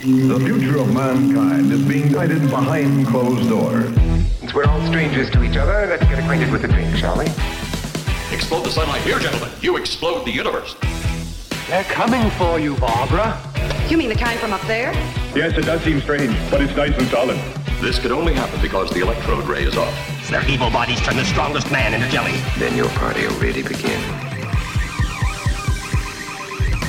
The future of mankind is being guided behind closed doors. Since we're all strangers to each other, let's get acquainted with the drink, shall we? Explode the sunlight here, gentlemen. You explode the universe. They're coming for you, Barbara. You mean the kind from up there? Yes, it does seem strange, but it's nice and solid. This could only happen because the electrode ray is off. Their evil bodies turn the strongest man into jelly. Then your party will really begin.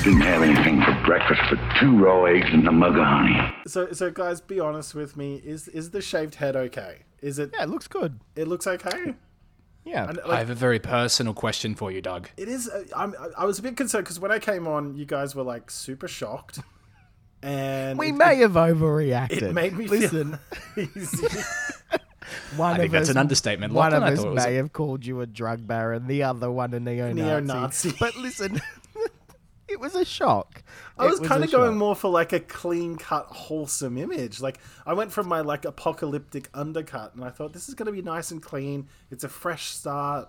Didn't have anything for breakfast but two raw eggs and a mug of honey. So, so guys, be honest with me. Is is the shaved head okay? Is it? Yeah, it looks good. It looks okay. Yeah. And, I have a very personal question for you, Doug. it is. Uh, I'm. I was a bit concerned because when I came on, you guys were like super shocked, and we it- may have overreacted. It made me Listen, feel. one I think of that's us, an understatement. One Lachlan, of us thought was may have called you a drug baron, the other one a neo-Nazi. Neo-Nazi. But listen, it was a shock. I was It kind of going shock. more for like a clean cut, wholesome image. Like I went from my like apocalyptic undercut, and I thought this is going to be nice and clean. It's a fresh start.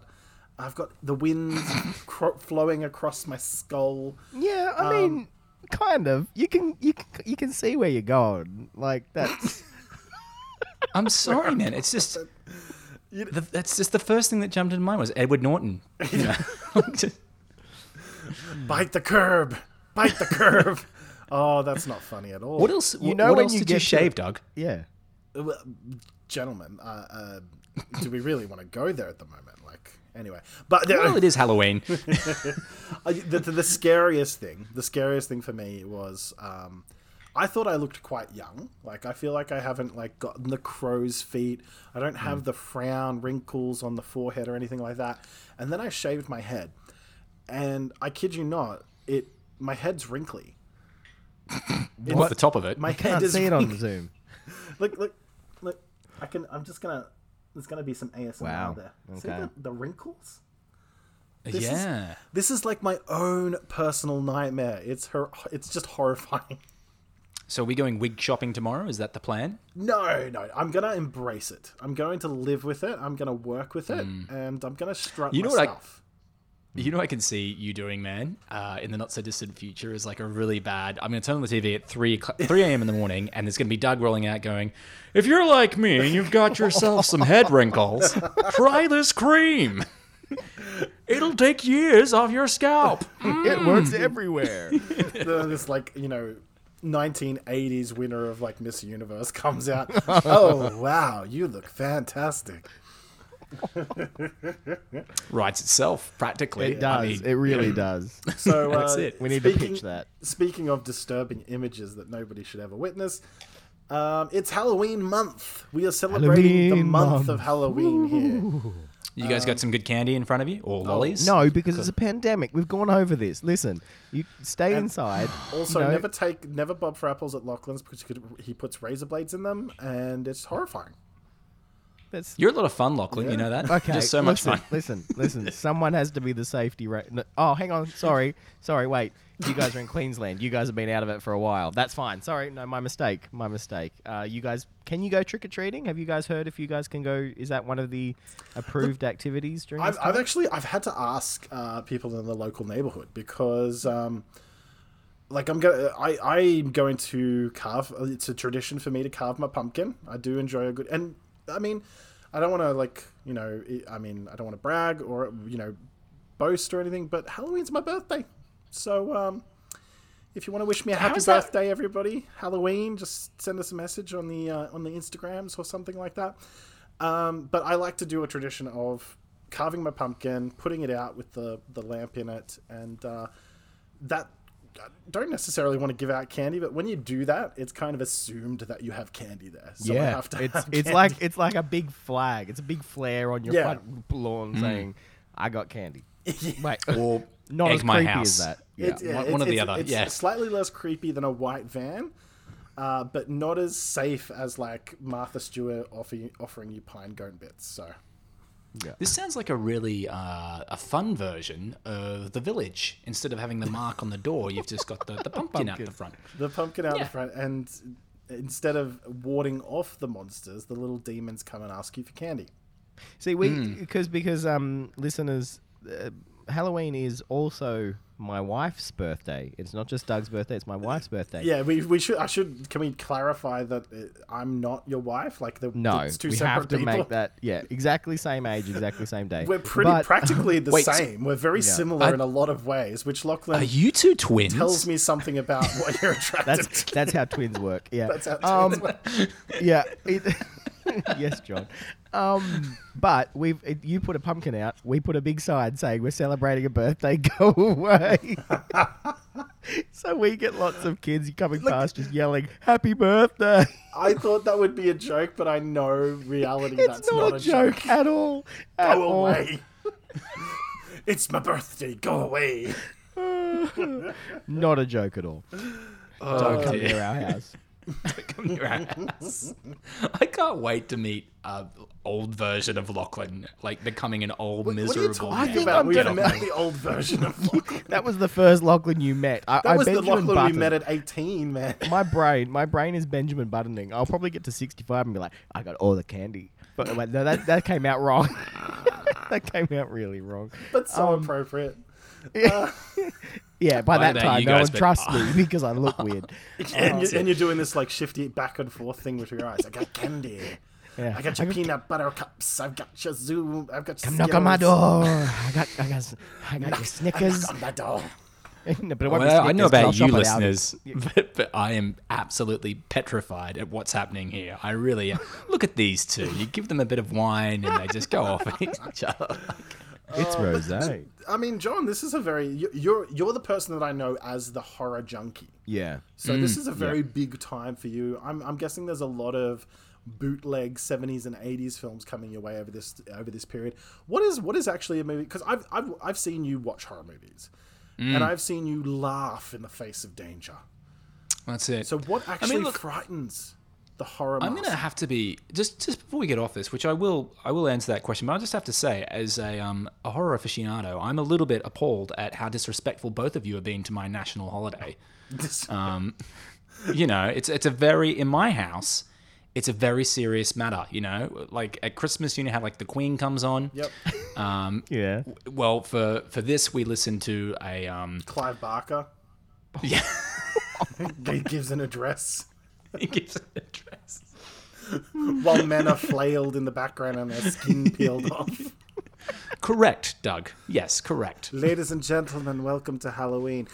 I've got the wind cro- flowing across my skull. Yeah, I Um, mean, kind of. You can you can you can see where you're going. Like that's I'm sorry, man. It's just. The, that's just the first thing that jumped into mind was Edward Norton. You know? Just- Bite the curb, bite the curb. oh, that's not funny at all. what else? You know what when else you did get you to- shave, Doug? yeah. Well, gentlemen, uh, uh, do we really want to go there at the moment? Like, anyway, but Well, it is Halloween. The, the, the scariest thing, the scariest thing for me was, um, I thought I looked quite young. Like, I feel like I haven't like gotten the crow's feet. I don't have the frown, wrinkles on the forehead or anything like that. And then I shaved my head, and I kid you not, it my head's wrinkly. What? The top of it. My head Can't is see it on wrinkly. Zoom. Look, look, look. I can. I'm just gonna. There's gonna be some ASMR Wow. there. See Okay. the, the wrinkles? This is- yeah. This is like my own personal nightmare. It's her. It's just horrifying. So are we going wig shopping tomorrow? Is that the plan? No, no. I'm gonna embrace it. I'm going to live with it. I'm gonna work with it, and I'm gonna strut Hmm. You know my what I- stuff. You know, I can see you doing, man, uh, in the not so distant future is like a really bad. I'm going to turn on the TV at 3, o'clock- 3 a.m. in the morning, and there's going to be Doug rolling out going, If you're like me and you've got yourself some head wrinkles, try this cream. It'll take years off your scalp. It works everywhere. This like you know. 1980s winner of like Miss Universe comes out. oh wow, you look fantastic. Writes itself, practically. It does. I mean, it really does. So uh, That's it. We need to speaking- pitch that. Speaking of disturbing images that nobody should ever witness, um, it's Halloween month. We are celebrating the month, month. of Halloween here. you guys got some good candy in front of you? Or lollies? No, because it's a pandemic. We've gone over this. Listen, you stay inside. Also, you know, never take never bob for apples at Lachlan's because he could- he puts razor blades in them, and it's horrifying. That's You're a lot of fun, Lachlan. You know that? Okay, Just so much listen, fun. Listen, listen. Someone has to be the safety. Ra- no- oh, hang on. Sorry, sorry. Wait, you guys are in Queensland. You guys have been out of it for a while. That's fine. Sorry, no, my mistake. My mistake. Uh, you guys, can you go trick or treating? Have you guys heard if you guys can go? Is that one of the approved activities during I've, this I've time? actually I've had to ask uh, people in the local neighborhood because um, like I'm gonna I I'm going to carve. It's a tradition for me to carve my pumpkin. I do enjoy a good and I mean I don't want to like you know I mean I don't want to brag or you know boast or anything, but Halloween's my birthday, so um. If you want to wish me a happy birthday, everybody, Halloween, just send us a message on the uh, on the Instagrams or something like that. Um, but I like to do a tradition of carving my pumpkin, putting it out with the, the lamp in it, and uh, that don't necessarily want to give out candy, but when you do that, it's kind of assumed that you have candy there. So I yeah, have to it's have it's candy. like it's like a big flag. It's a big flare on your Yeah. front lawn saying, "I got candy." Wait, Or not as my creepy house. as that. Yeah. It's, yeah, one- it's, one or the it's- other, It's yeah. slightly less creepy than a white van, uh, but not as safe as like Martha Stewart offering offering you pine cone bits. So This sounds like a really uh, a fun version of the village. Instead of having the mark on the door, you've just got the, the pumpkin out the front. the pumpkin out Yeah. the front, and instead of warding off the monsters, the little demons come and ask you for candy. See, we Hmm. because because um listeners uh, Halloween is also my wife's birthday. It's not just Doug's birthday; it's my wife's birthday. Yeah, we, we should. I should. Can we clarify that uh, I'm not your wife? Like the No, it's two we separate have to people. make that. Yeah, exactly same age, exactly same day. We're pretty But- practically the Wait, same. We're very similar I- in a lot of ways, which Lachlan Are you two twins? tells me something about what you're attracted That's to. that's how twins work. Yeah. That's how um, twins work. yeah. It, yes, John. Um, but we've you put a pumpkin out. We put a big sign saying we're celebrating a birthday. Go away. so we get lots of kids coming past just yelling "Happy birthday." I thought that would be a joke, but I know reality It's that's not, a joke, at all. At Go all. away. it's my birthday. Go away. Not a joke at all. Oh, Don't come dear. near our house. Come near our house. I can't wait to meet a old version of Lachlan, like becoming an old What are you miserable. talking I think about? I'm We've gonna- met the old version of Lachlan. That was the first Lachlan you met. I, That I was the Lachlan Button. we met at 18, man. my brain, my brain is Benjamin Buttoning. I'll probably get to sixty-five and be like, I got all the candy. But wait, no, that that came out wrong. that came out really wrong. But so Um, appropriate. Yeah, by I that don't time, you no guys, one but- trusts me ah. because I look weird. and, you, and you're doing this like shifty back and forth thing with your eyes. I got candy. Yeah. I got your peanut butter cups. I've got your Zoom. I've got your Come knock on my Skittles. door. I got, I got, I got your Snickers. Knock on my door. No, but it won't Well, I know Snickers, 'cause I'll about you shop at Aldi. listeners, but, but I am absolutely petrified at what's happening here. I really am. Look at these two. You give them a bit of wine and they just go off at each other. It's uh, rosé. I mean, John, this is a very you- you're you're the person that I know as the horror junkie. Yeah. So this mm, is a very big time for you. I'm, I'm guessing there's a lot of bootleg 70s and 80s films coming your way over this over this period. What is what is actually a movie? Because I've, I've I've seen you watch horror movies, mm. and I've seen you laugh in the face of danger. That's it. So what actually I mean, look- frightens the horror? I'm gonna have to be just just before we get off this, which I will I will answer that question, but I just have to say, as a um a horror aficionado, I'm a little bit appalled at how disrespectful both of you have been to my national holiday. Um, you know, it's it's a very in my house, it's a very serious matter. You know, like at Christmas, you know how like the Queen comes on. Yep. Um, Yeah. well, for for this, we listen to a um, Clive Barker. yeah. He gives an address he gives an address. while men are flailed in the background and their skin peeled off. Correct, Doug. Yes, correct. Ladies and gentlemen, welcome to Halloween.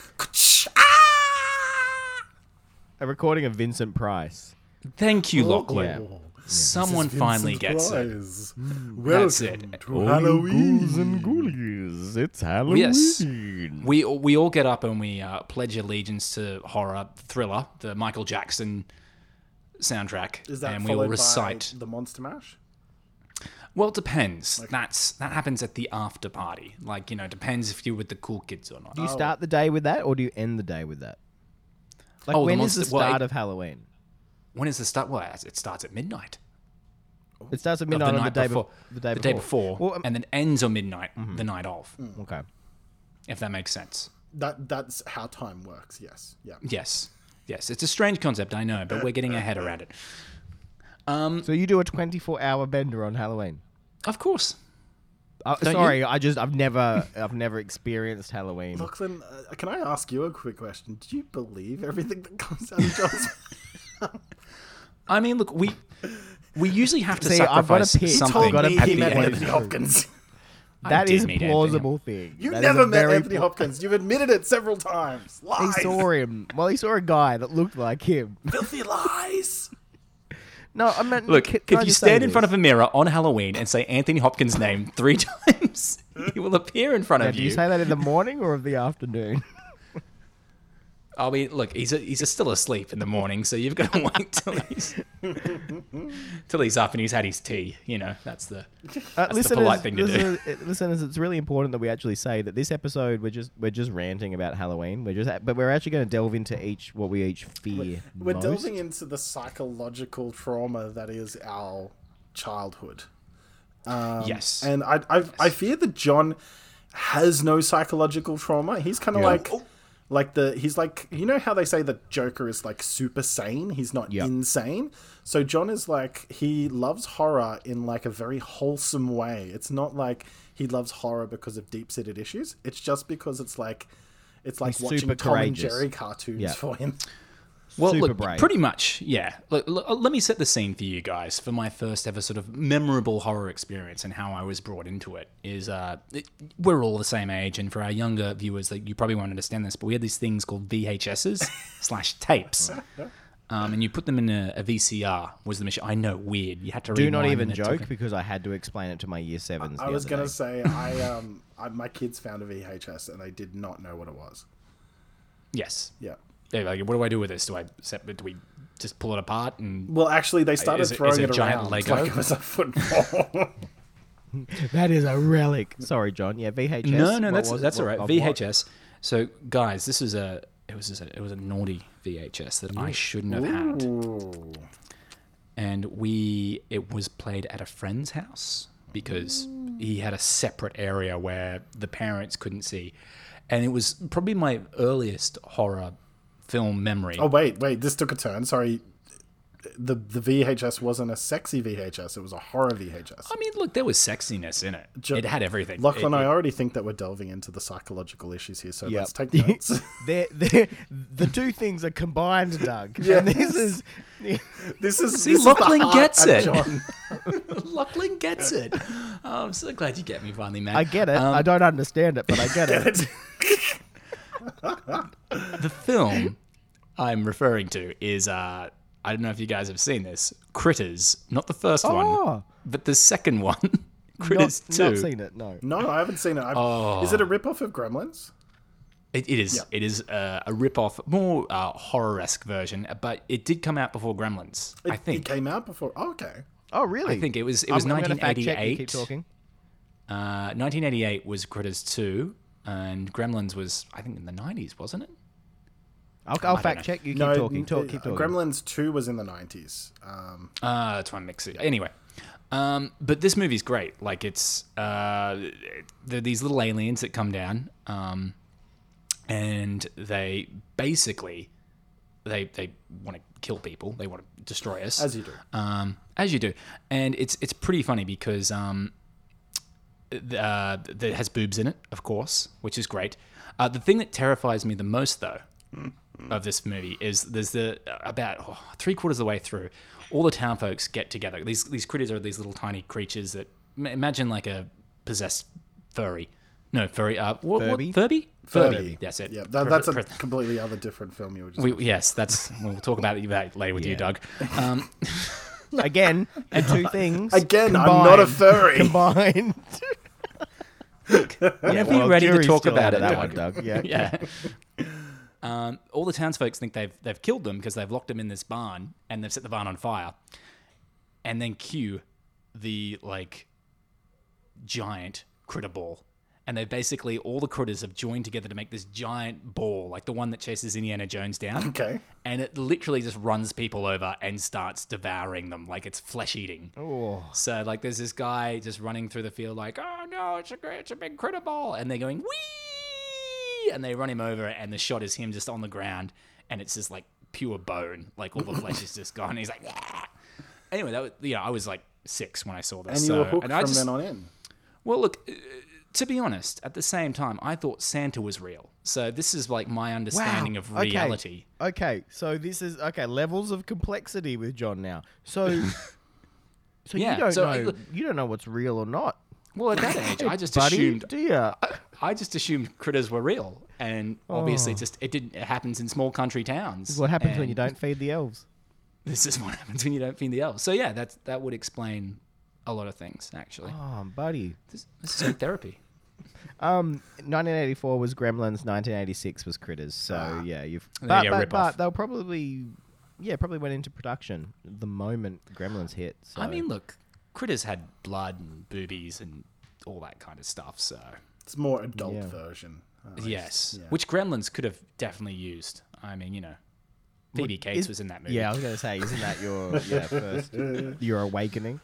A recording of Vincent Price. Thank you, Oh, Lachlan. Someone finally gets it. it. That's it. to Halloween. and ghoulies. It's Halloween. Yes. We we all get up and we uh, pledge allegiance to horror thriller, the Michael Jackson soundtrack, Is that and we will recite. by the Monster Mash? Well, it depends. That's that happens at the after party. Like you know, depends if you're with the cool kids or not. Do you start the day with that, or do you end the day with that? Like, Oh, the when is the monster- well, start it- of Halloween? When is the start? Well, it starts at midnight. It starts at midnight the on night the day before. before. The day before. Well, um, and then ends on midnight the night of. okay. If that makes sense. That that's how time works. Yes. Yeah. Yes. Yes. It's a strange concept, I know, but we're getting our head around it. So you do a 24-hour bender on Halloween? Of course. Uh, Don't you? sorry, I just I've never I've never experienced Halloween. Lachlan, uh, can I ask you a quick question? Do you believe everything that comes out of John's I mean, look, we we usually have to See, I've got a sacrifice pitch. He I've something told got a me at he the met. Anthony Hopkins. That did is meet a plausible thing. You That is never met Anthony pla- Hopkins. You've admitted it several times. He saw him. Well, he saw a guy that looked like him. Filthy lies. No, I meant Look, can, if you stand in front of a mirror on Halloween and say Anthony Hopkins' name three times, he will appear in front Now, of do you. Do you say that in the morning or of the afternoon? I mean, look, he's a, he's a still asleep in the morning, so you've got to wait till he's till he's up and he's had his tea. You know, that's the Uh, That's the polite thing to do. listeners, uh, listeners, it's really important that we actually say that this episode we're just we're just ranting about Halloween. We're just but we're actually going to delve into each what we each fear We're most. delving into the psychological trauma that is our childhood. yes. And I, I, I fear that John has no psychological trauma. He's kind of Yeah. like, Like the he's like you know how they say that Joker is like super sane. He's not Yep. insane. So John is like he loves horror in like a very wholesome way. It's not like he loves horror because of deep seated issues. It's just because it's like it's like He's watching Tom courageous. and Jerry cartoons Yeah. for him. Well, Super look, brave. pretty much, yeah. Look, look, let me set the scene for you guys for my first ever sort of memorable horror experience and how I was brought into it. Is uh, it, we're all the same age, and for our younger viewers, that you probably won't understand this, but we had these things called VHSs slash tapes, um, and you put them in a, a VCR. Was the machine? I know, weird. You had to Do not even and took joke a- because I had to explain it to my year sevens. I the was gonna say I um I, my kids found a VHS and they did not know what it was. Yes. Yeah. Yeah, like, what do I do with this? Do I set, do we just pull it apart and Well, actually, they started Is it- is throwing it it, a giant around Lego? like it was a football. That is a relic. Sorry, John. Yeah, VHS. No, no, What that's was it? that's What- all right. of what? VHS. So, guys, this is a it was a, it was a naughty VHS that I shouldn't have had, and we it was played at a friend's house because he had a separate area where the parents couldn't see, and it was probably my earliest horror film memory. oh wait, wait, this took a turn. Sorry. The the VHS wasn't a sexy VHS; it was a horror VHS. I mean, look, there was sexiness in it. Ju- it had everything. Lachlan, It- I already think that we're delving into the psychological issues here, so Yep. let's take notes. They're, they're, the two things are combined, Doug. Yeah, and this is this is See, this is the Lachlan heart gets it. John. Lachlan gets it. Oh, I'm so glad you get me finally, man. I get it. Um, I don't understand it, but I get it. the film I'm referring to is uh I don't know if you guys have seen this. Critters, not the first Oh. one, but the second one. Critters not, 2. not seen it. No. No, I haven't seen it. I've, Is it a ripoff of Gremlins? It, it is. Yeah. It is uh, a rip-off, more uh, horror-esque version, but it did come out before Gremlins. It, I think. it came out before. Oh, okay. Oh, really? I think it was. It was I'm, I'm gonna fact check 1988. Keep talking. Uh, 1988 was Critters 2, and Gremlins was I think in the 90s, wasn't it? I'll, I'll fact know. check you. Keep no, talking. Talk, keep talking. Gremlins Two was in the nineties. Um, Uh, that's why I mix it. Anyway, um, but this movie's great. Like it's uh, there are these little aliens that come down, um, and they basically they they want to kill people. They want to destroy us, As you do. Um, as you do, and it's it's pretty funny because um, th- uh, that has boobs in it, of course, which is great. Uh, the thing that terrifies me the most, though, of this movie is there's the about oh, three quarters of the way through, all the town folks get together. These these critters are these little tiny creatures that imagine like a possessed furry. No, furry. Uh, what, what- Furby? Furby? Furby. That's it. yeah, that, that's a completely other different film you were just. we, yes, that's. We'll talk about it later with you, Doug. Um, Again, the two things. Again, I'm not a combined- furry. Combined. whenever you're ready to talk about it, that Doug. one, Doug. Yeah. yeah. Um, all the townsfolk think they've they've killed them because they've locked them in this barn and they've set the barn on fire. And then cue the like giant critter ball. And they basically all the critters have joined together to make this giant ball, like the one that chases Indiana Jones down. Okay. And it literally just runs people over and starts devouring them like it's flesh eating. Oh. So like, there's this guy just running through the field, like, oh no, it's a great, it's a big critter ball, and they're going wee, and they run him over, and the shot is him just on the ground, and it's just like pure bone, like all the flesh is just gone. And he's like, yeah. Anyway, that was, you know, I was like six when I saw this, And you so, were hooked and from I just, then on in. well, look, uh, to be honest, at the same time, I thought Santa was real. So this is like my understanding of reality. Okay, okay. so this is okay levels of complexity with John now. So, so Yeah, you don't so know look- you don't know what's real or not, Well, at that age, I just buddy. assumed Do you? I just assumed critters were real, and obviously, oh. just it didn't. It happens in small country towns. This is what happens when you don't feed the elves. This is what happens when you don't feed the elves. So yeah, that's that would explain a lot of things. Actually, Oh, buddy. this, this is therapy. Um, 1984 was Gremlins. 1986 was Critters. So yeah, you've. There But, you go, but, rip but they'll probably, yeah, probably went into production the moment Gremlins hit. So. I mean, look, critters had blood and boobies and all that kind of stuff. So It's more adult Yeah. version. Yes, yeah. which Gremlins could have definitely used. I mean, you know, Phoebe Cates is- was in that movie. yeah, I was gonna say, isn't that your yeah first your awakening?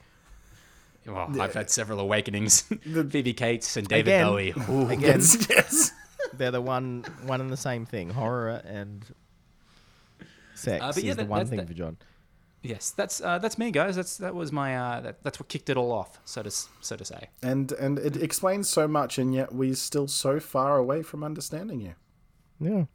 Well, I've had several awakenings. The, Phoebe Cates and David Again. Bowie. Ooh, Again, Yes, yes. They're the one one and the same thing. Horror and sex Uh, but yeah, is the one thing that- for John. Yes, that's uh, that's me, guys. That's that was my uh, that, that's what kicked it all off, so to so to say. And and it explains so much, and yet we're still so far away from understanding you. Yeah.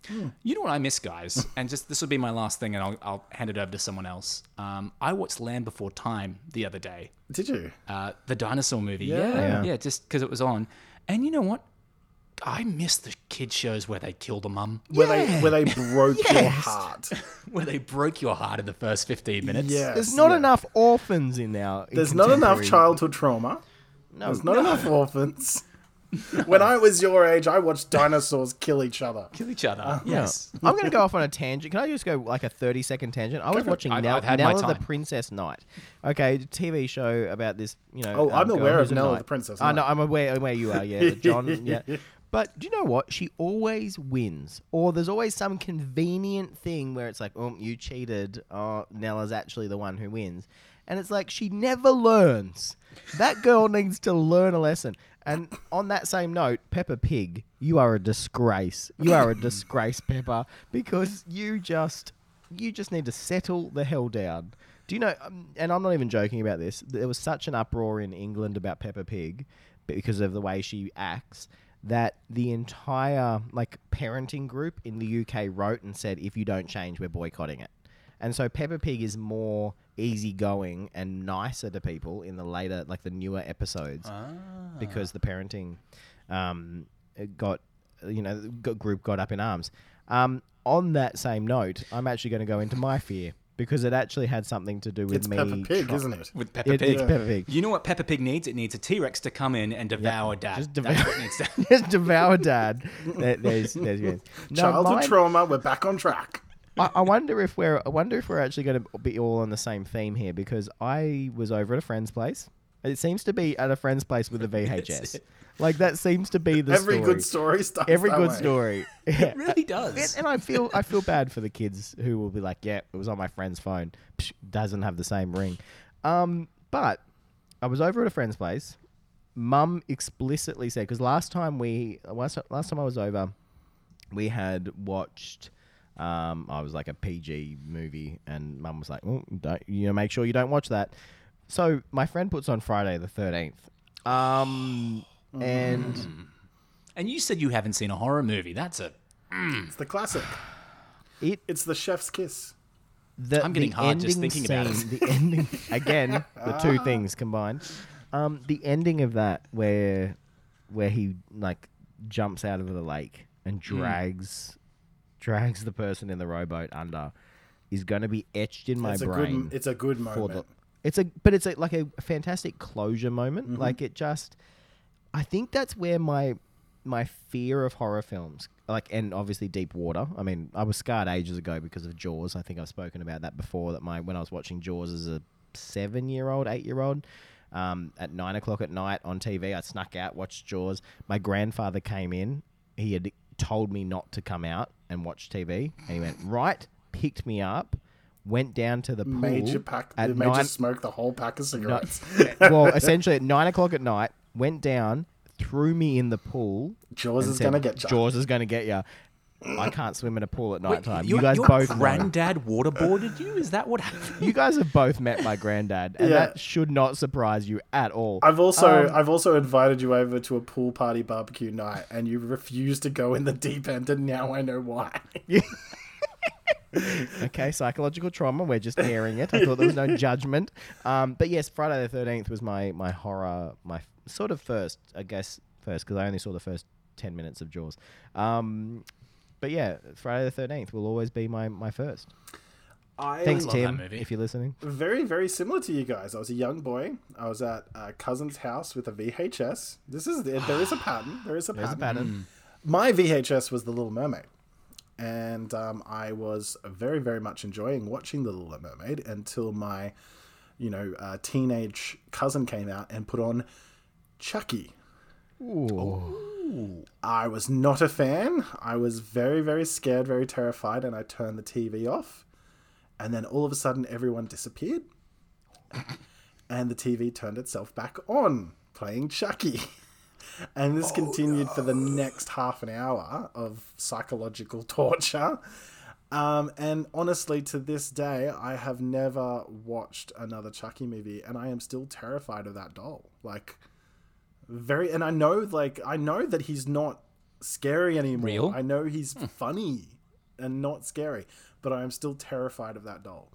You know what I miss, guys, and just this will be my last thing, and I'll I'll hand it over to someone else. Um, I watched Land Before Time the other day, Did you? uh, the dinosaur movie. Yeah. Yeah, Yeah. yeah, just because it was on, and you know what? I miss the kid shows where they killed a mum, Where they where they broke your Yes. heart. where they broke your heart in the first fifteen minutes. Yes, There's not yeah. enough orphans in our. in There's not enough contemporary- childhood trauma. No, There's not enough orphans. When I was your age, I watched dinosaurs kill each other. kill each other. Yeah. yes. I'm going to go off on a tangent. Can I just go like a 30 second tangent? I was watching I've- Nell, I've had Nella the. Princess Knight. Okay, TV show about this, you know. Oh, I'm um, aware of a Nella knight. the Princess I know, I'm aware, where you are, yeah. John, yeah. But do you know what? She always wins. Or there's always some convenient thing where it's like, oh, you cheated. Oh, Nella's actually the one who wins. And it's like, she never learns. That girl needs to learn a lesson. And on that same note, Peppa Pig, you are a disgrace. You are a disgrace, Peppa, because you just you just need to settle the hell down. Do you know? Um, and I'm not even joking about this. There was such an uproar in England about Peppa Pig because of the way she acts that the entire like parenting group in the UK wrote and said, "If you don't change, we're boycotting it." And so Peppa Pig is more easygoing and nicer to people in the later, like the newer episodes, because the parenting um, got, you know, the group got up in arms. Um, on that same note, I'm actually going to go into my fear because it actually had something to do with It's me. Peppa Pig, try- isn't it? With Peppa It- Pig. it's Peppa Pig. You know what Peppa Pig needs? It needs a T Rex to come in and devour Dad. Just That's devour- what it needs to. Just devour dad. There- there's, there's, yes. No, Childhood mine- trauma. We're back on track. I, I wonder if we're I wonder if we're actually going to be all on the same theme here because I was over at a friend's place. It seems to be at a friend's place with a VHS. Like that seems to be the Every story. good story starts Every good way. story. Yeah. It really does. And, and I feel I feel bad for the kids who will be like, "Yeah, it was on my friend's phone. Psh, doesn't have the same ring." Um, but I was over at a friend's place. Mum explicitly said because last time we last, last time I was over, we had watched. Um, I was like a PG movie, and Mum was like, oh, don't, "You know, make sure you don't watch that." So my friend puts on Friday the thirteenth, um, and And you said you haven't seen a horror movie. That's a. It's the classic. it It's the chef's kiss. the, I'm getting the hard just ending thinking about it. scene- The ending again, the two things combined. Um, the ending of that where where he like jumps out of the lake and drags drags the person in the rowboat under is going to be etched in my It's a brain. good. It's a good moment. the, it's a but it's a, like a fantastic closure moment. Mm-hmm. Like it just, I think that's where my my fear of horror films, like and obviously Deep Water. I mean, I was scarred ages ago because of Jaws. I think I've spoken about that before. That my when I was watching Jaws as a seven year old, eight year old. Um, at nine o'clock at night on TV, I snuck out, watched Jaws. My grandfather came in. He had told me not to come out and watch TV, and he went right, picked me up, went down to the pool. You pack. at you nine- smoke the whole pack of no, cigarettes. well, essentially at nine o'clock at night, went down, threw me in the pool. Jaws is gonna get ya." Jaws is gonna get you. I can't swim in a pool at night time. You guys your both know. granddad waterboarded you? Is that what happened? You guys have both met my granddad, and Yeah. that should not surprise you at all. I've also Um, I've also invited you over to a pool party barbecue night, and you refused to go in the deep end, and now I know why. okay, psychological trauma. We're just airing it. I thought there was no judgment. Um, but yes, Friday the Thirteenth was my my horror, my sort of first, I guess, first because I only saw the first ten minutes of Jaws. Um, but yeah, Friday the Thirteenth will always be my my first. I Thanks, love that Tim, movie. if you're listening. very very similar to you guys. I was a young boy. I was at a cousin's house with a VHS. This is there is a pattern. There is a There's a pattern. pattern. My VHS was The Little Mermaid, and um, I was very very much enjoying watching The Little Mermaid until my, you know, uh, teenage cousin came out and put on Chucky. I was not a fan. I was very, very scared, very terrified, and I turned the TV off. And then all of a sudden, everyone disappeared. and the TV turned itself back on, playing Chucky. And this continued for the next half an hour of psychological torture. Um, and honestly, to this day, I have never watched another Chucky movie, and I am still terrified of that doll. Like, very, and I know, like, I know that he's not scary anymore. Real? I know he's funny and not scary, but I am still terrified of that doll.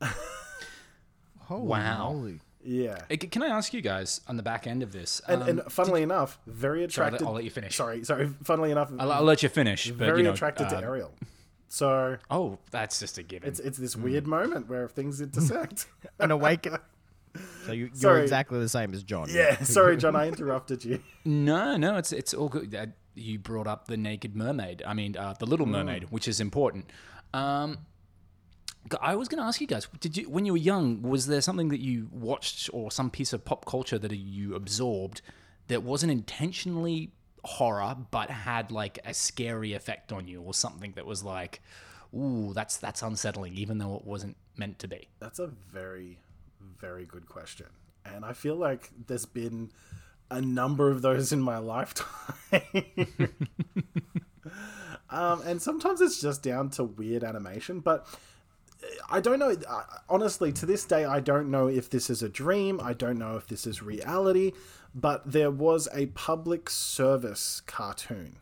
Holy Wow. moly. Yeah. Can I ask you guys on the back end of this? And, um, and funnily enough, very Sorry, attracted. I'll let you finish. Sorry, sorry. Funnily enough, I'll, I'll let you finish. But, very you know, attracted uh, to Ariel. So Oh, that's just a given. it's it's this weird moment where things intersect. An awaken. So you, you're exactly the same as John. yeah, sorry, John, I interrupted you. No, no, it's it's all good. Uh, you brought up the naked mermaid. I mean, uh, the Little Mm. Mermaid, which is important. Um, g- I was going to ask you guys: Did you, when you were young, was there something that you watched or some piece of pop culture that you absorbed that wasn't intentionally horror but had like a scary effect on you, or something that was like, "Ooh, that's that's unsettling," even though it wasn't meant to be? That's a very, very good question, and I feel like there's been a number of those in my lifetime. um, and sometimes it's just down to weird animation, but I don't know. Honestly, to this day, I don't know if this is a dream. I don't know if this is reality. But there was a public service cartoon.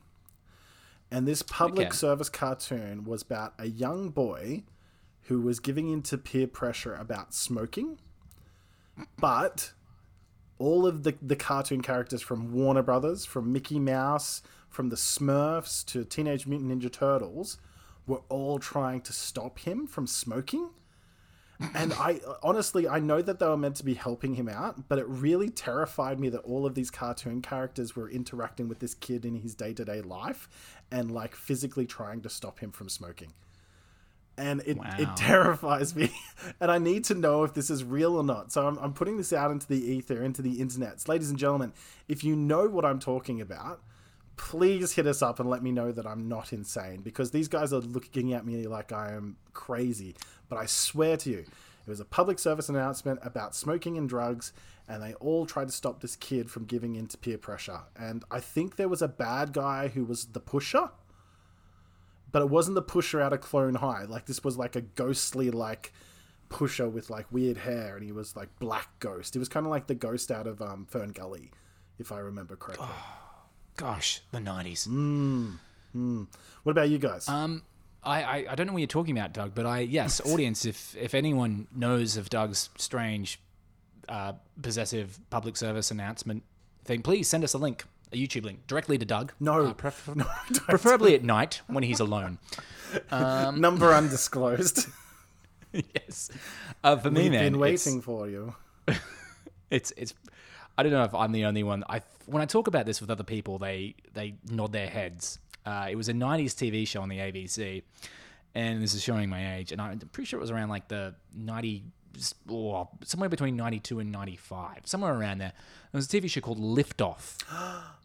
And this public Okay. service cartoon was about a young boy who was giving into peer pressure about smoking. But all of the, the cartoon characters from Warner Brothers, from Mickey Mouse, from the Smurfs to Teenage Mutant Ninja Turtles, were all trying to stop him from smoking. And I honestly, I know that they were meant to be helping him out, but it really terrified me that all of these cartoon characters were interacting with this kid in his day to day life and like physically trying to stop him from smoking. And it, Wow. it terrifies me. and I need to know if this is real or not. So I'm, I'm putting this out into the ether, into the internet. Ladies and gentlemen, if you know what I'm talking about, please hit us up and let me know that I'm not insane because these guys are looking at me like I am crazy. But I swear to you, it was a public service announcement about smoking and drugs, and they all tried to stop this kid from giving in to peer pressure. And I think there was a bad guy who was the pusher, but it wasn't the pusher out of Clone High. Like, this was like a ghostly, like, pusher with like weird hair, and he was like Black Ghost. He was kind of like the ghost out of um, Fern Gully, if I remember correctly. Gosh, the nineties. What about you guys? Um, I, I, I don't know what you're talking about, Doug, but I yes, audience, if if anyone knows of Doug's strange, uh, possessive public service announcement thing, please send us a link, a YouTube link, directly to Doug. No. uh, pref- No, preferably at night when he's alone. Number undisclosed. yes, uh, for me, We've man, been waiting for you. it's it's I don't know if I'm the only one. I when I talk about this with other people, they they nod their heads. Uh, it was a '90s TV show on the ABC, and this is showing my age. And I'm pretty sure it was around like the '90 or somewhere between '92 and '95, somewhere around there. There was a TV show called Liftoff.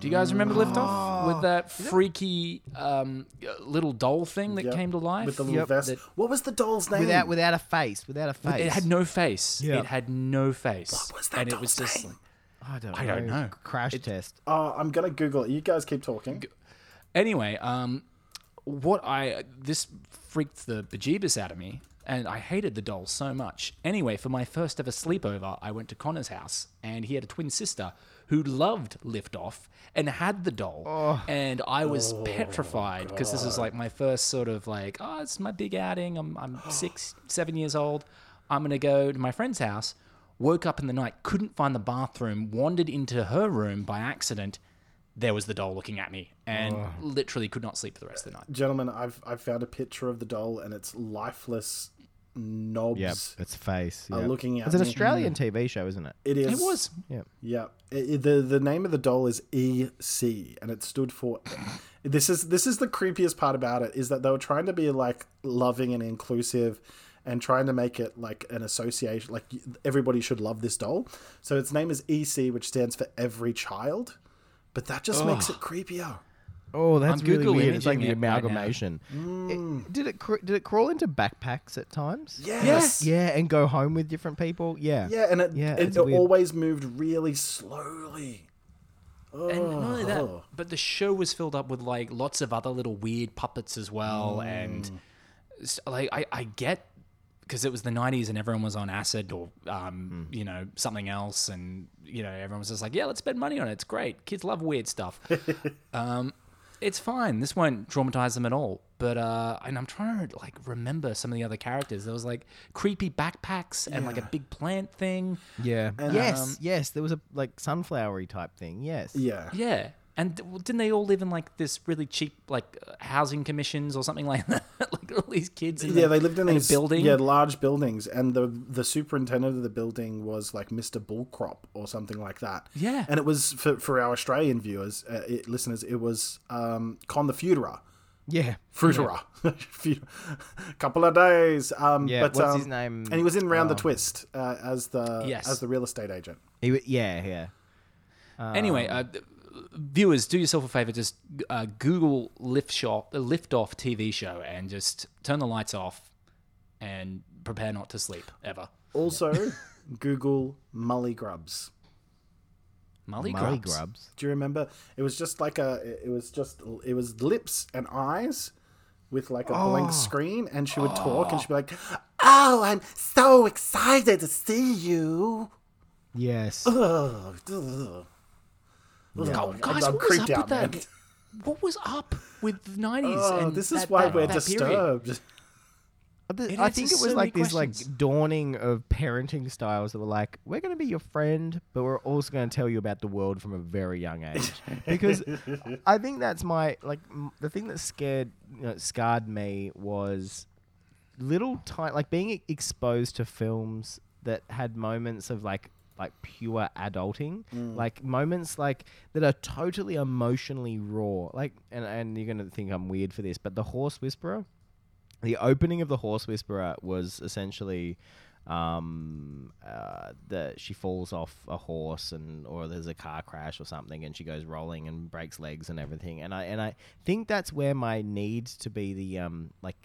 Do you guys remember Liftoff with that freaky um, little doll thing that Yep. came to life? with the little Yep. vest. That- What was the doll's name? Without without a face, without a face. it had no face. Yeah. It had no face. What was that and it was doll's just name? I don't know. I don't know. Crash test. Oh, I'm gonna Google it. You guys keep talking. Anyway, um, what I this freaked the bejeebus out of me, and I hated the doll so much. Anyway, for my first ever sleepover, I went to Connor's house, and he had a twin sister who loved Liftoff and had the doll, oh. and I was oh, petrified because this is like my first sort of like, oh, it's my big outing. I'm I'm six, seven years old. I'm gonna go to my friend's house. Woke up in the night, couldn't find the bathroom, wandered into her room by accident. There was the doll looking at me, and oh. literally could not sleep for the rest of the night. Gentlemen, I've I've found a picture of the doll and its lifeless knobs. Yep, it's face. are looking at It's an me. Australian TV show, isn't it? It is. It was. Yeah. Yeah. It- it- the the name of the doll is EC, and it stood for. this is this is the creepiest part about it is that they were trying to be like loving and inclusive, and trying to make it like an association, like everybody should love this doll. So its name is EC, which stands for every child, but that just makes it creepier. Oh, that's I'm really Google weird. It's like the imaging it right now. amalgamation. Mm. It- did it cr- did it crawl into backpacks at times? Yes. Yeah, and go home with different people. Yeah. Yeah, and it Yeah, it, it's it weird. always moved really slowly. and not only that, Oh. but the show was filled up with like lots of other little weird puppets as well, and Mm. s- like I, I get because it was the 90s and everyone was on acid or um, Mm. you know something else and you know everyone was just like yeah let's spend money on it it's great kids love weird stuff um, it's fine this won't traumatize them at all but uh, and i'm trying to like remember some of the other characters there was like creepy backpacks and like a big plant thing Yeah. And, yes. um, yes. There was a like sunflowery type thing. Yes. Yeah. yeah and didn't they all live in like this really cheap like uh, housing commissions or something like that like all these kids in Yeah, the- they lived in a these building Yeah, large buildings, and the the superintendent of the building was like Mister Bullcrop or something like that. Yeah. and it was for for our Australian viewers, uh, it, listeners, it was um, Con the Futura. Yeah. Fruiterer. Couple of days. Um, Yeah, but, what's um, his name? And he was in Round the Um, Twist uh, as the Yes. as the real estate agent. He, wa- yeah. Yeah. Anyway, Um, uh, th- viewers, do yourself a favor. Just uh, Google lift shop, uh, lift off TV show, and just turn the lights off, and prepare not to sleep ever. Also, Google Mulligrubs. Molly, Molly Grubs. grubs. Do you remember? It was just like a. It was just. It was lips and eyes, with like a blank screen, and she would talk, and she'd be like, "Oh, I'm so excited to see you." Yes. Ugh, ugh. Oh, I'm- guys, I'm what was up out, with man. that? What was up with the nineties? Oh, this is that- why that- we're that disturbed. The- I think it was so like many this like dawning of parenting styles that were like, we're going to be your friend, but we're also going to tell you about the world from a very young age. Because I think that's my like m- the thing that scared you know, scarred me was little time like being e- exposed to films that had moments of like like pure adulting. Like moments like that are totally emotionally raw. Like and and you're gonna think i'm weird for this but the horse whisperer the opening of the horse whisperer was essentially um uh that she falls off a horse and or there's a car crash or something and she goes rolling and breaks legs and everything. And i and i think that's where my need to be the um like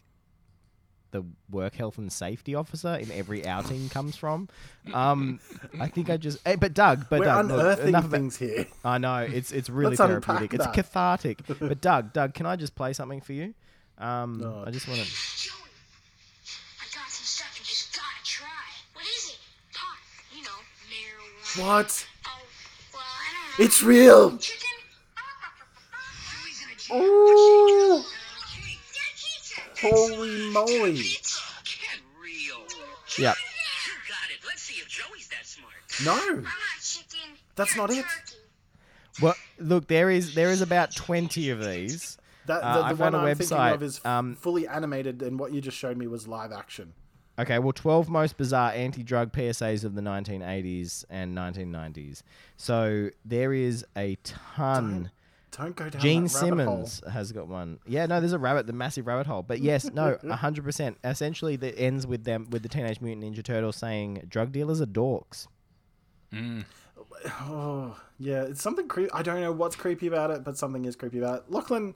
the work health and safety officer in every outing comes from. Um, I think I just. eh, but Doug, but We're Doug, look, unearthing about- things here. I know it's it's really Let's therapeutic. It's cathartic. But Doug, Doug, can I just play something for you? Um, No. I just want to. I got some stuff you just gotta try. What is it? Pot, you know, marijuana. What? Oh, well, I don't know. It's real. Chicken? Joey's in a jam. Oh, Joey's moly! smart. No, I'm not chicken. That's not it. Well, look, there is there is about twenty of these. that Uh, the, I the found one a I'm thinking website, of is um, fully animated, and what you just showed me was live action. Okay, well, 12 most bizarre anti drug PSAs of the 1980s and 1990s. So there is a ton. Don't go down Gene that rabbit hole. Simmons has got one. Yeah, no, there's a rabbit, the massive rabbit hole. But yes, no, 100%. Essentially, that ends with them, with the Teenage Mutant Ninja Turtles saying drug dealers are dorks. Oh, yeah, it's something creepy. I don't know what's creepy about it, but something is creepy about it. Lachlan,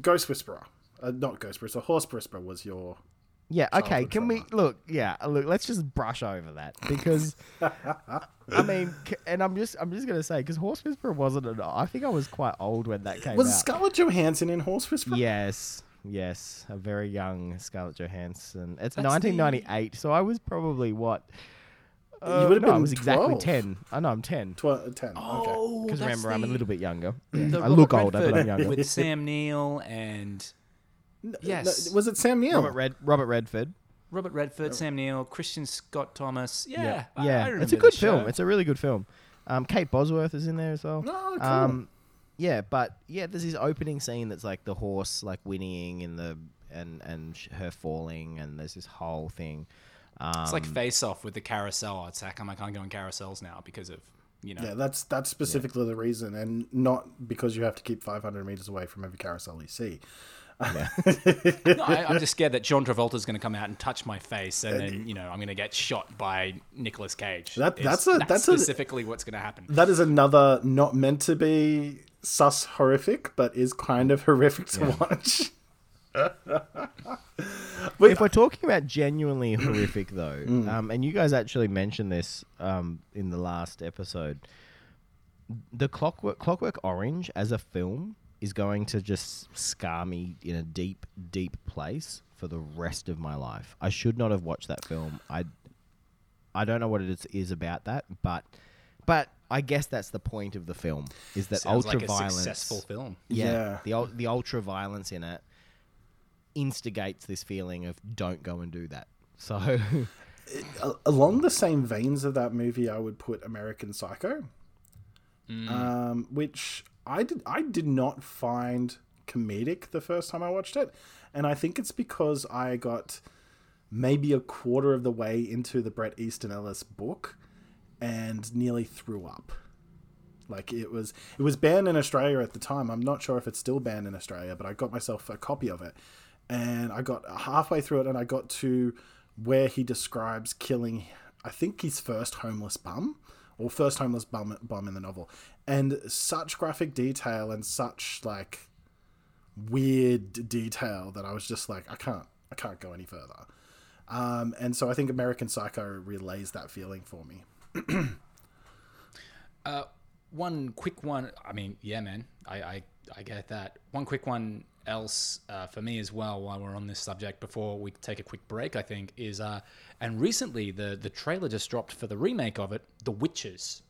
Ghost Whisperer, uh, not Ghost Whisperer, Horse Whisperer was your. Yeah, okay. Childhood Can we look? Yeah, look. Let's just brush over that because, I mean, and I'm just, I'm just gonna say because Horse Whisperer wasn't. An, I think I was quite old when that came Was out. Scarlett Johansson in Horse Whisperer? Yes, yes, a very young Scarlett Johansson. It's That's 1998, so I was probably what? Uh, You would've no, I been was exactly 10. I know I'm 10. Tw- uh, 10. okay. Because that's remember, I'm a little bit younger. the I look Robert older, but I'm Redford younger. with Sam Neill and yes, No, was it Sam Neill? Robert Red, Robert Redford. Robert Redford, Sam Neill, Kristin Scott Thomas. Yeah, yeah, I- yeah. I it's a good film. show. It's a really good film. Um, Kate Bosworth is in there as well. Oh, cool. Um, yeah, but yeah, there's this opening scene that's like the horse like whinnying and the and and sh- her falling, and there's this whole thing. Um, It's like Face Off with the carousel. It's like, come, I can't go on carousels now because of you know. Yeah, that's that's specifically the reason, and not because you have to keep 500 meters away from every carousel you see. No, I, I'm just scared that John Travolta's going to come out and touch my face, and then you know I'm going to get shot by Nicolas Cage. That- that's a- that's a- specifically what's going to happen. That is another not meant to be sus horrific, but is kind of horrific to watch. if we're talking about genuinely horrific though, Mm. um, and you guys actually mentioned this um, in the last episode, the Clockwork Clockwork Orange as a film is going to just scar me in a deep, deep place for the rest of my life. I should not have watched that film. I, I don't know what it is, is about that, but, but I guess that's the point of the film is that Sounds ultra like violence. successful film. Yeah, Yeah. the the ultra violence in it instigates this feeling of don't go and do that. So, A- along the same veins of that movie, I would put American Psycho, um, which I did I did not find comedic the first time I watched it, and I think it's because I got maybe a quarter of the way into the Bret Easton Ellis book and nearly threw up. Like it was it was banned in Australia at the time. I'm not sure if it's still banned in Australia, but I got myself a copy of it. And I got halfway through it and I got to where he describes killing I think his first homeless bum or first homeless bum bum in the novel. And such graphic detail and such like weird detail that I was just like I can't I can't go any further. Um, and so I think American Psycho relays that feeling for me. uh, One quick one. I mean, yeah, man, I I, I get that. One quick one else uh, for me as well. While we're on this subject, before we take a quick break, I think is uh, and recently the the trailer just dropped for the remake of it, The Witches.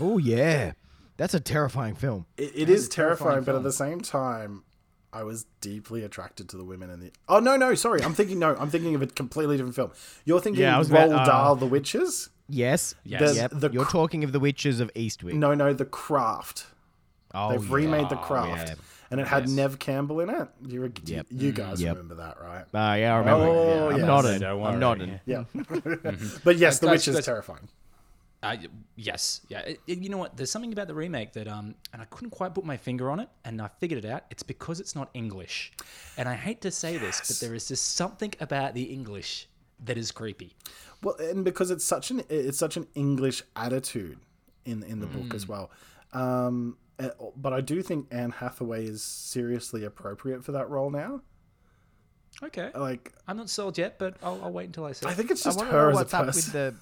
oh yeah, that's a terrifying film. It, it is a terrifying terrifying, but at the same time, I was deeply attracted to the women in the. Oh no, no, sorry, I'm thinking no, I'm thinking of a completely different film. You're thinking Yeah, I was Roald about- uh, Dahl, The Witches. Yes, Yes. yep. The You're cr- talking of the Witches of Eastwick. No, no, The Craft. oh, They've yeah. remade The Craft, yeah. And it had Yes. Neve Campbell in it. You, you, Yep. you guys Yep. remember that, right? Ah, yeah, I remember. Oh, yeah, I'm yes. nodding. Don't worry. I'm nodding. Yeah, but yes, The Guys, Witch is guys- terrifying. Uh, yes, yeah. It- it- you know what? There's something about the remake that um, and I couldn't quite put my finger on it, and I figured it out. It's because it's not English, and I hate to say this, but there is just something about the English that is creepy. Well, and because it's such an it's such an English attitude in in the book Mm. as well. Um, uh, but I do think Anne Hathaway is seriously appropriate for that role now. Okay, Like, I'm not sold yet, but I'll, I'll wait until I see. I think it's just want to her know as a what's up with the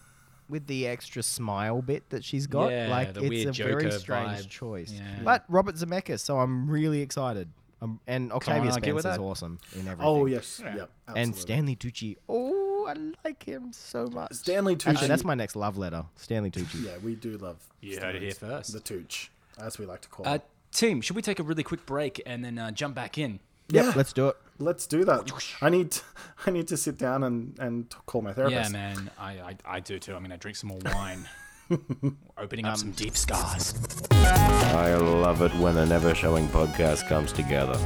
with the extra smile bit that she's got. Yeah, like the it's weird a very Joker strange vibe. choice. Yeah. But Robert Zemeckis, so I'm really excited. Um, and Octavia argue with Spencer's that. awesome in everything. Oh yes, yeah, and absolutely. Stanley Tucci. Oh, I like him so much. Stanley Tucci. Actually, that's my next love letter. Stanley Tucci. yeah. We do love. You heard it here first. The Tooch, as we like to call Uh, it. team, should we take a really quick break and then uh, jump back in? Yep, let's do it. Let's do that. I need I need to sit down and and call my therapist. Yeah, man, I, I I do too. I'm gonna drink some more wine. Opening up some deep scars. I love it when a never showing podcast comes together.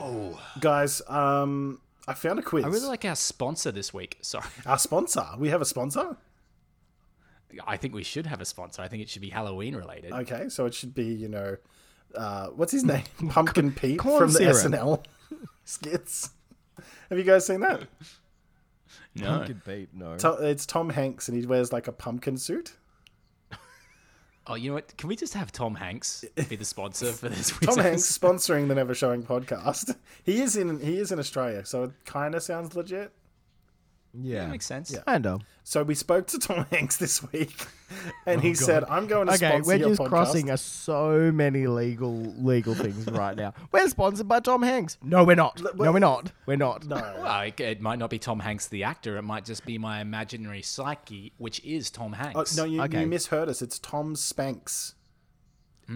Oh, guys, um, I found a quiz. I really like our sponsor this week. Sorry, our sponsor. We have a sponsor. I think we should have a sponsor. I think it should be Halloween related. Okay, so it should be you know, uh, what's his name? Pumpkin Pete corn from the syrup. SNL skits. Have you guys seen that? no. Pumpkin Pete, no. To- it's Tom Hanks and he wears like a pumpkin suit. Oh, you know what? Can we just have Tom Hanks be the sponsor for this? Tom Hanks sponsoring the Never Showing podcast. He is in he is in Australia, so it kind of sounds legit. Yeah, That makes sense. kind of. So we spoke to Tom Hanks this week, and he said, "I'm going to Okay, sponsor we're your just podcast." crossing a so many legal legal things right now. We're sponsored by Tom Hanks. No, we're not. No, we're not. We're not. No, Well, it, it might not be Tom Hanks the actor. It might just be my imaginary psyche, which is Tom Oh, Hanks. no, you, Okay. you misheard us. It's Tom Spanks.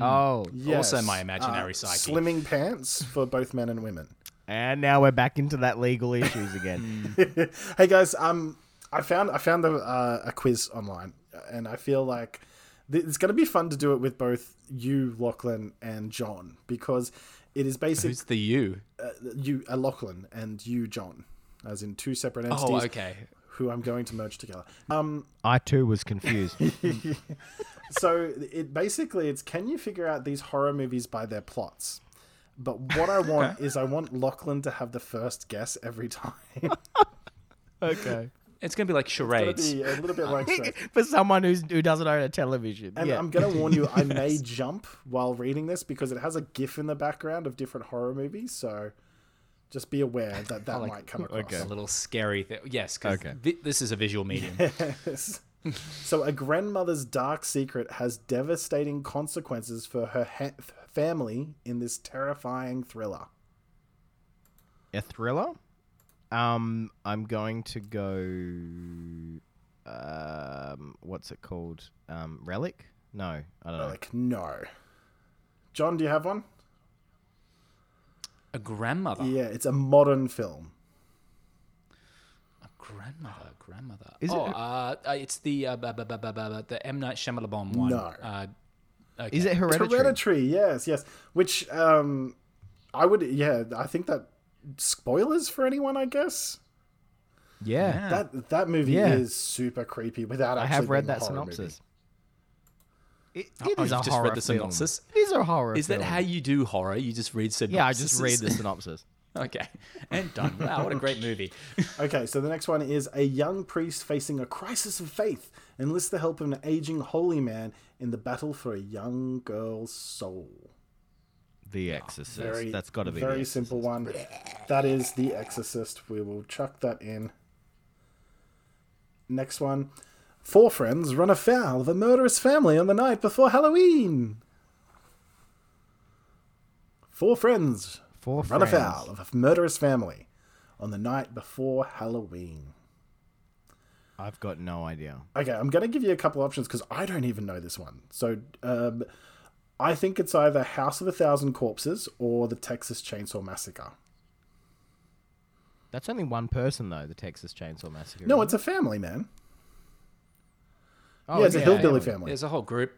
Oh, Yes. Also my imaginary Uh, psyche. Slimming pants for both men and women. And now we're back into that legal issues again. Hey guys, um, I found I found a, uh, a quiz online, and I feel like th- it's going to be fun to do it with both you, Lachlan, and John because it is basically Who's the you? you, uh, Lachlan, and you, John, as in two separate entities. Oh, okay. Who I'm going to merge together. Um, I too was confused. so it basically it's can you figure out these horror movies by their plots? But what I want is I want Lachlan to have the first guess every time. okay. It's gonna be like It'll charades. be a little bit like. For someone who's who doesn't own a television. And yeah. I'm gonna warn you, I may jump while reading this because it has a GIF in the background of different horror movies. So just be aware that that like- might come across. okay. A little scary thing. Yes, because Okay. this is a visual medium. Yes. so a grandmother's dark secret has devastating consequences for her ha- family in this terrifying thriller. A thriller? Um, I'm going to go. Um, what's it called? Um, Relic? No, I don't know. Like, no. John, do you have one? A grandmother. Yeah, it's a modern film. A grandmother. Grandmother. Is oh, it- uh, uh, it's the uh, ba- ba- ba- the M Night Shyamalan one. No. Uh, okay. Is it Hereditary? Hereditary, yes, yes. Which um, I would, yeah, I think that spoilers for anyone, I guess. Yeah. That that movie Yeah. is super creepy without I actually have read that horror movie. synopsis. It, Oh, it is you've a just horror read the film. synopsis? It is a horror Is that how you do horror? You just read synopsis? Yeah, I just read the synopsis. okay. And done. Wow, what a great movie. Okay, so the next one is a young priest facing a crisis of faith enlists the help of an aging holy man in the battle for a young girl's soul. The ah, Exorcist. Very, That's got to be very The simple one. That is The Exorcist. We will chuck that in. Next one. Four friends run afoul of a murderous family on the night before Halloween. Four friends Four run friends. afoul of a murderous family on the night before Halloween. I've got no idea. Okay, I'm going to give you a couple options because I don't even know this one. So, um, I think it's either House of a Thousand Corpses or the Texas Chainsaw Massacre. That's only one person though. The Texas Chainsaw Massacre. No, isn't it's a family, man. Oh, yeah, it's a hillbilly yeah. family. There's a whole group.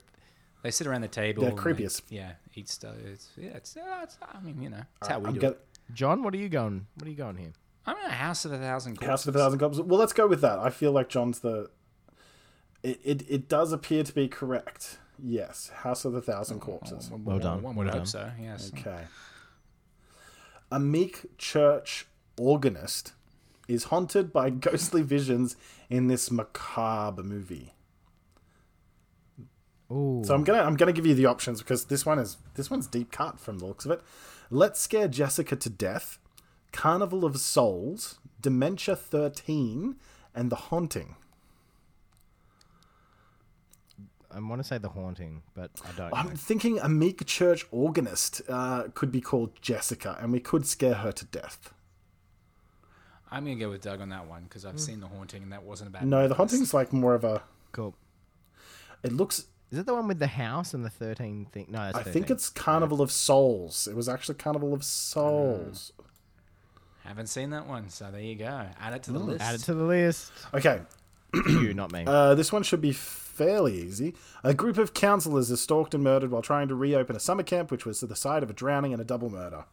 They sit around the table. They're and creepy they- Yeah, eat stuff. It's, yeah, it's, yeah, it's, uh, I mean, you know, it's how we I'm do gonna- it. John, what are you going? What are you going here? I'm in a house of a thousand corpses. House of a Thousand Corpses. Well, let's go with that. I feel like John's the. It, it, it does appear to be correct. Yes, House of a Thousand Corpses. Well done. One would Well hope done. so. Yes. Okay. A meek church organist is haunted by ghostly visions in this macabre movie. Ooh. So I'm gonna I'm gonna give you the options because this one is this one's deep cut from the looks of it. Let's scare Jessica to death, Carnival of Souls, Dementia 13, and The Haunting. I want to say the haunting, but I don't. I'm know. thinking a meek church organist uh, could be called Jessica, and we could scare her to death. I'm gonna go with Doug on that one because I've seen the haunting and that wasn't a bad. No, the haunting's like more of a. Cool. It looks. Is it the one with the house and the thirteen thing? No, that's I 13. think it's Carnival of Souls. It was actually Carnival of Souls. Haven't seen that one, so there you go. Add it to the list. Add it to the list. Okay, you, not me. Uh, this one should be fairly easy. A group of counselors is stalked and murdered while trying to reopen a summer camp, which was to the site of a drowning and a double murder.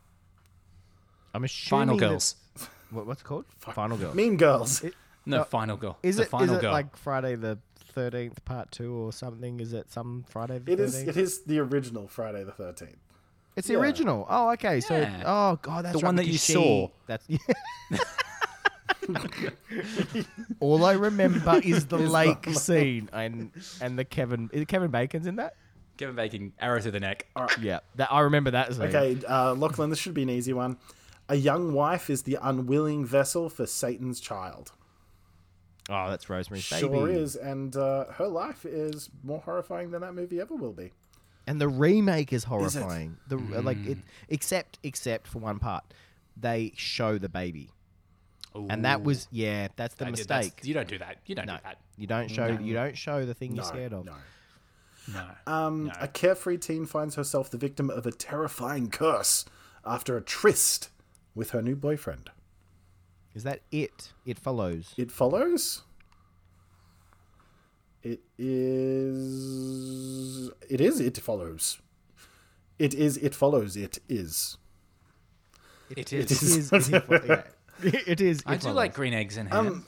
I'm assuming Final that- Girls. What, what's it called? Final Girl. Mean Girls. No, Final Girl. Is the it, is Final it Girl. like Friday the thirteenth part two or something? Is it some Friday the It is. thirteenth? It is the original Friday the Thirteenth. It's the yeah. original. Oh, okay. So, Yeah. oh god, that's The right, one that because you she- saw. That's. All I remember is the lake scene and and the Kevin is it Kevin Bacon's in that. Kevin Bacon, arrow through the neck. Yeah, that I remember that scene. Okay, uh, Lachlan, this should be an easy one. A young wife is the unwilling vessel for Satan's child. Oh, that's Rosemary's Sure Baby. is, and uh, her life is more horrifying than that movie ever will be. And the remake is it? horrifying. The like it, except except for one part, they show the baby, and that was yeah, that's the I did- that's- mistake. You don't do that. You don't No, do that. you don't show you don't show the thing No, you're scared of. no. No. Um, A carefree teen finds herself the victim of a terrifying curse after a tryst with her new boyfriend. Is that it? It follows. It follows. It is. It is. It follows. It is. It follows. It is. It It is. is. It is. yeah. It is. I it do follows. like green eggs and ham.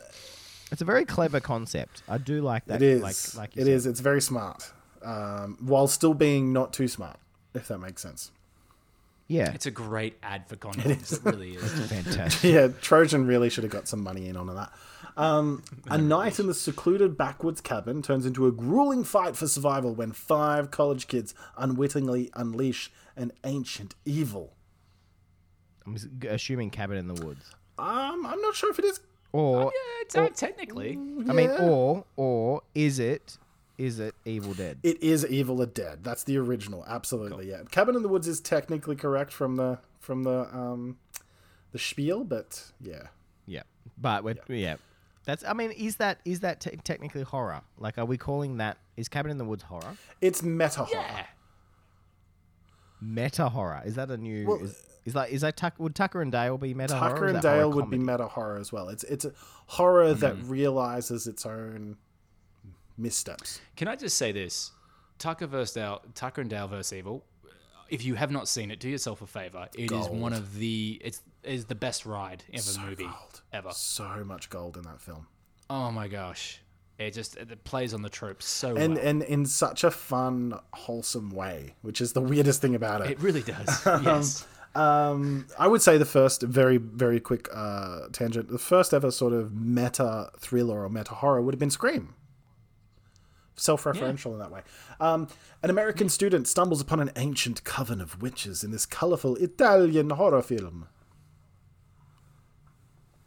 It's a very clever concept. I do like that. It is. Like, like you it said. is. It's very smart, um, while still being not too smart, if that makes sense. Yeah. it's a great ad for condoms. It, really is. fantastic. Yeah, Trojan really should have got some money in on that. Um, a night in the secluded backwoods cabin turns into a grueling fight for survival when five college kids unwittingly unleash an ancient evil. I'm assuming cabin in the woods. Um, I'm not sure if it is Or Yeah, it's not technically. I mean, or or is it is it Evil Dead? It is Evil Dead. Dead. That's the original. Absolutely, yeah. Cabin in the Woods is technically correct from the from the um the spiel, but yeah. Yeah, but we're, yeah. That's. I mean, is that is that te- technically horror? Like, are we calling that is Cabin in the Woods horror? It's meta horror. Yeah. Meta horror is that a new? Well, is, is like is that Tuck, would Tucker and Dale be meta horror? Tucker and that Dale would be meta horror as well. It's it's a horror that Mm-hmm. realizes its own missteps. Can I just say this? Tucker versus Tucker and Dale versus Evil. If you have not seen it, do yourself a favor. It is one of the it's is the best ride of a movie gold. ever. So much gold in that film. Oh my gosh, it just it plays on the tropes so And well. and in such a fun, wholesome way, which is the weirdest thing about it. it really does. yes. Um, I would say the first very very quick uh, tangent. The first ever sort of meta thriller or meta horror would have been Scream. Self-referential in that way. Um, an American student stumbles upon an ancient coven of witches in this colorful Italian horror film.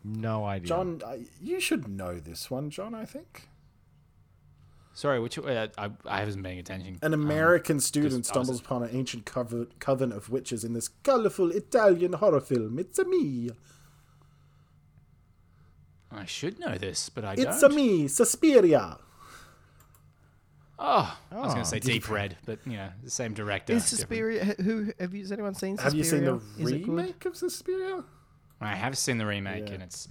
No idea. John, uh, you should know this one, John. I think Sorry, which uh, I I been paying attention. an American student 'cause I was- stumbles upon an ancient coven, coven of witches in this colorful Italian horror film. It's a me. I should know this, but I It's don't. It's a me, Suspiria. Oh, I was going Oh. to say Deep Red, but you know, the same director. is different- Suspiria? Who have you? Has anyone seen? Suspiria? Have you seen the Is it good? remake of Suspiria? I have seen the remake, and it's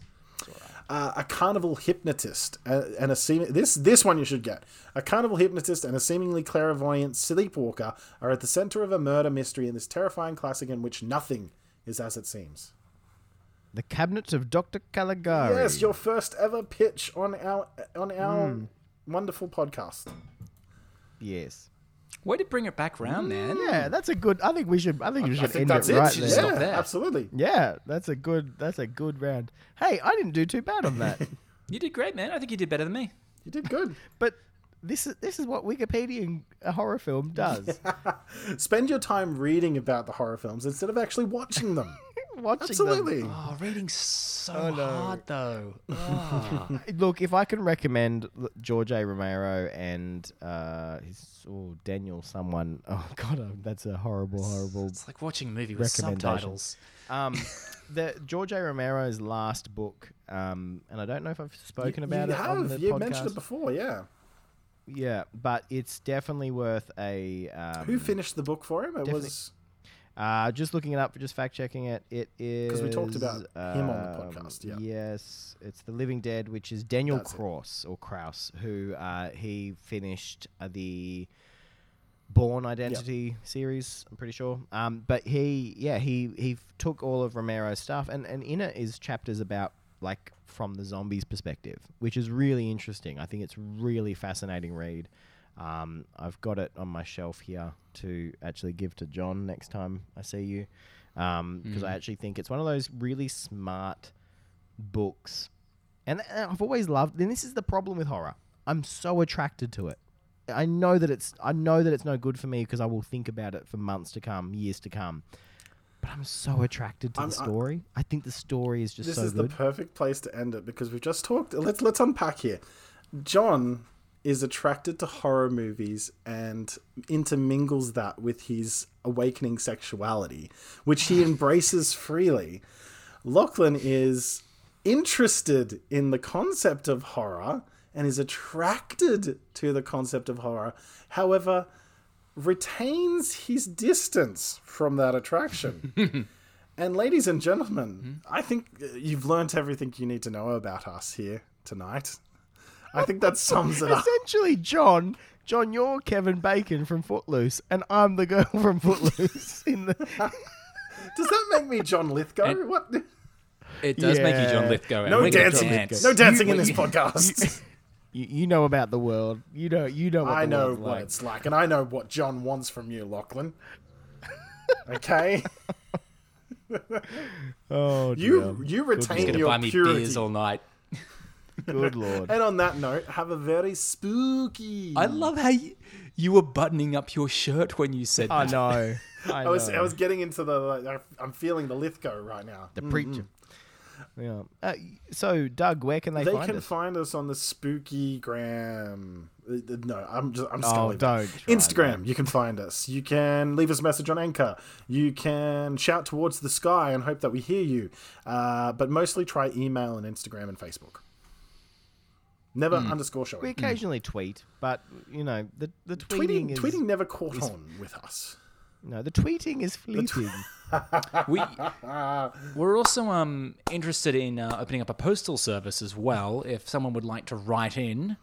uh, a carnival hypnotist uh, and a seem- this this one you should get. A carnival hypnotist and a seemingly clairvoyant sleepwalker are at the center of a murder mystery in this terrifying classic in which nothing is as it seems. The Cabinet of Dr. Caligari. Yes, your first ever pitch on our on our Hmm. wonderful podcast. Yes. way to bring it back round, man. Yeah, that's a good. I think we should. I think we should I think end that's it it. right yeah, there. stop there. absolutely. Yeah, that's a good. That's a good round. Hey, I didn't do too bad on that. You did great, man. I think you did better than me. You did good. but this is this is what Wikipedia and a horror film does. Spend your time reading about the horror films instead of actually watching them. Watching Absolutely. Oh, reading's so Oh, no. hard though. them. Look, if I can recommend l- George A. Romero and uh, his oh, Daniel someone. Oh God, uh, that's a horrible, horrible. It's like watching a movie with Recommendation. subtitles. Um, the George A. Romero's last book, um, and I don't know if I've spoken about you it on have. the You podcast. mentioned it before, yeah. Yeah, but it's definitely worth a. Um, Who finished the book for him? It definitely- was Uh, just looking it up, for just fact checking it. It is because we talked about him on the um, podcast, yeah. Yes, it's The Living Dead, which is Daniel That's it. Cross or Kraus, who uh, he finished uh, the Bourne Identity series. I'm pretty sure. Um, but he, yeah, he he took all of Romero's stuff, and and in it is chapters about like from the zombies' perspective, which is really interesting. I think it's really fascinating read. Um, I've got it on my shelf here to actually give to John next time I see you, because I actually think it's one of those really smart books, and, and I've always loved. And this is the problem with horror. I'm so attracted to it. I know that it's I know that it's no good for me because I will think about it for months to come, years to come. But I'm so attracted to I'm- the story. I, think the story is just this so is good. the perfect place to end it because we've just talked. Let's let's unpack here. John is attracted to horror movies and intermingles that with his awakening sexuality, which he embraces freely. Lachlan is interested in the concept of horror and is attracted to the concept of horror. However, retains his distance from that attraction. And ladies and gentlemen, I think uh, you've learnt everything you need to know about us here tonight. I think that sums it up. Essentially, John, John, you're Kevin Bacon from Footloose, and I'm the girl from Footloose. In the Does that make me John Lithgow? what? It does make you John Yeah. Lithgow. No dancing. dance. No dancing You- in this you- podcast. you, you know about the world. You know, you know. What I know what like. it's like, and I know what John wants from you, Lachlan. Okay, Oh, you dear. you He's retain gonna your buy me purity. beers all night. Good lord. And on that note, have a very spooky. I love how you, you were buttoning up your shirt when you said I that. know. I, I was know. I was getting into the. like, I'm feeling the Lithgow right now. the preacher. Yeah. Uh, so, Doug, where can they, They find can us? find us on the Spooky Gram. Uh, uh, No, I'm just I'm just Oh, gonna leave that. don't try Instagram. You can find us. You can leave us a message on Anchor. You can shout towards the sky and hope that we hear you. Uh, but mostly try email and Instagram and Facebook. Never underscore showing. we occasionally tweet, but you know the the tweeting, tweeting is tweeting never caught on with us. no the tweeting is fleeting. We we're also um interested in uh, opening up a postal service as well. If someone would like to write in,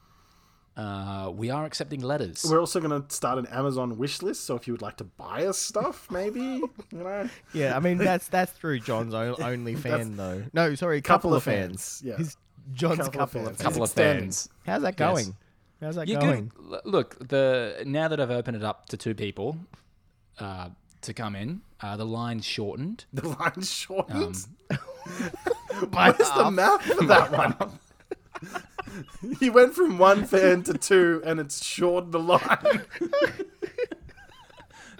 uh, we are accepting letters. We're also going to start an Amazon wish list. So if you would like to buy us stuff, maybe you know, yeah, I mean that's that's through John's own, only fan though. No, sorry, couple, Couple of of fans. fans, yeah. His, John's Couple couple, of of fans. fans. couple of fans. How's that Yes. going? How's that You going? could look the now that I've opened it up to two people uh, to come in. Uh, the line's shortened. the line shortened. Um, Where's the math for that one? he went from one fan to two, and it's shortened the line.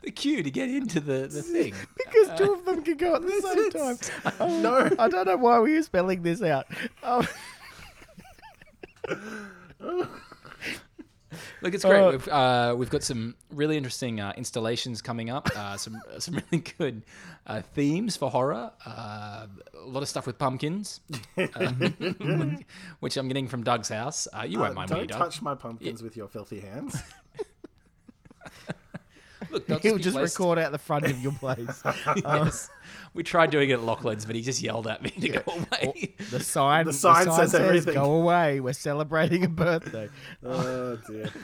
the queue to get into the, the thing. because two of them can go at the same time. Oh, No. I don't know why we were spelling this out. Oh, Look, it's great. Uh, we've, uh, we've got some really interesting uh, installations coming up. Uh, some some really good uh, themes for horror. Uh, a lot of stuff with pumpkins, uh, which I'm getting from Doug's house. Uh, you won't mind me, don't Doug. touch my pumpkins with your filthy hands. Look, they'll he'll just placed- record out the front of your place. Um, yes. We tried doing it at Lachlan's, but he just yelled at me to go away. The sign, The sign says everything. "Go away! We're celebrating a birthday." oh dear.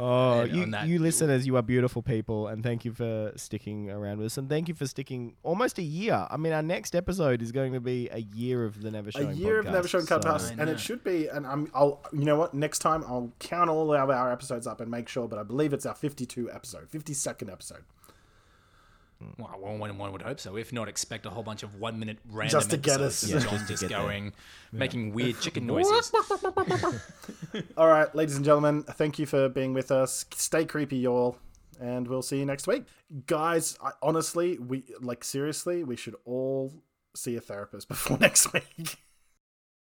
Oh, And you, on that- you listeners, you are beautiful people, and thank you for sticking around with us, and thank you for sticking almost a year. I mean, our next episode is going to be a year of the Never Show A Showing. year of podcast, Never Shown so- Clubhouse, and it should be. And I'm. I'll. You know what? Next time I'll count all of our episodes up and make sure. But I believe it's our 52 episode, 52nd episode. Well, one, one, one would hope so. If not, expect a whole bunch of one minute random Just to get episodes us. Yeah, John just to just get there. going, making weird chicken noises. All right, ladies and gentlemen, thank you for being with us. Stay creepy, y'all, and we'll see you next week, guys. I, honestly, we like seriously, we should all see a therapist before next week.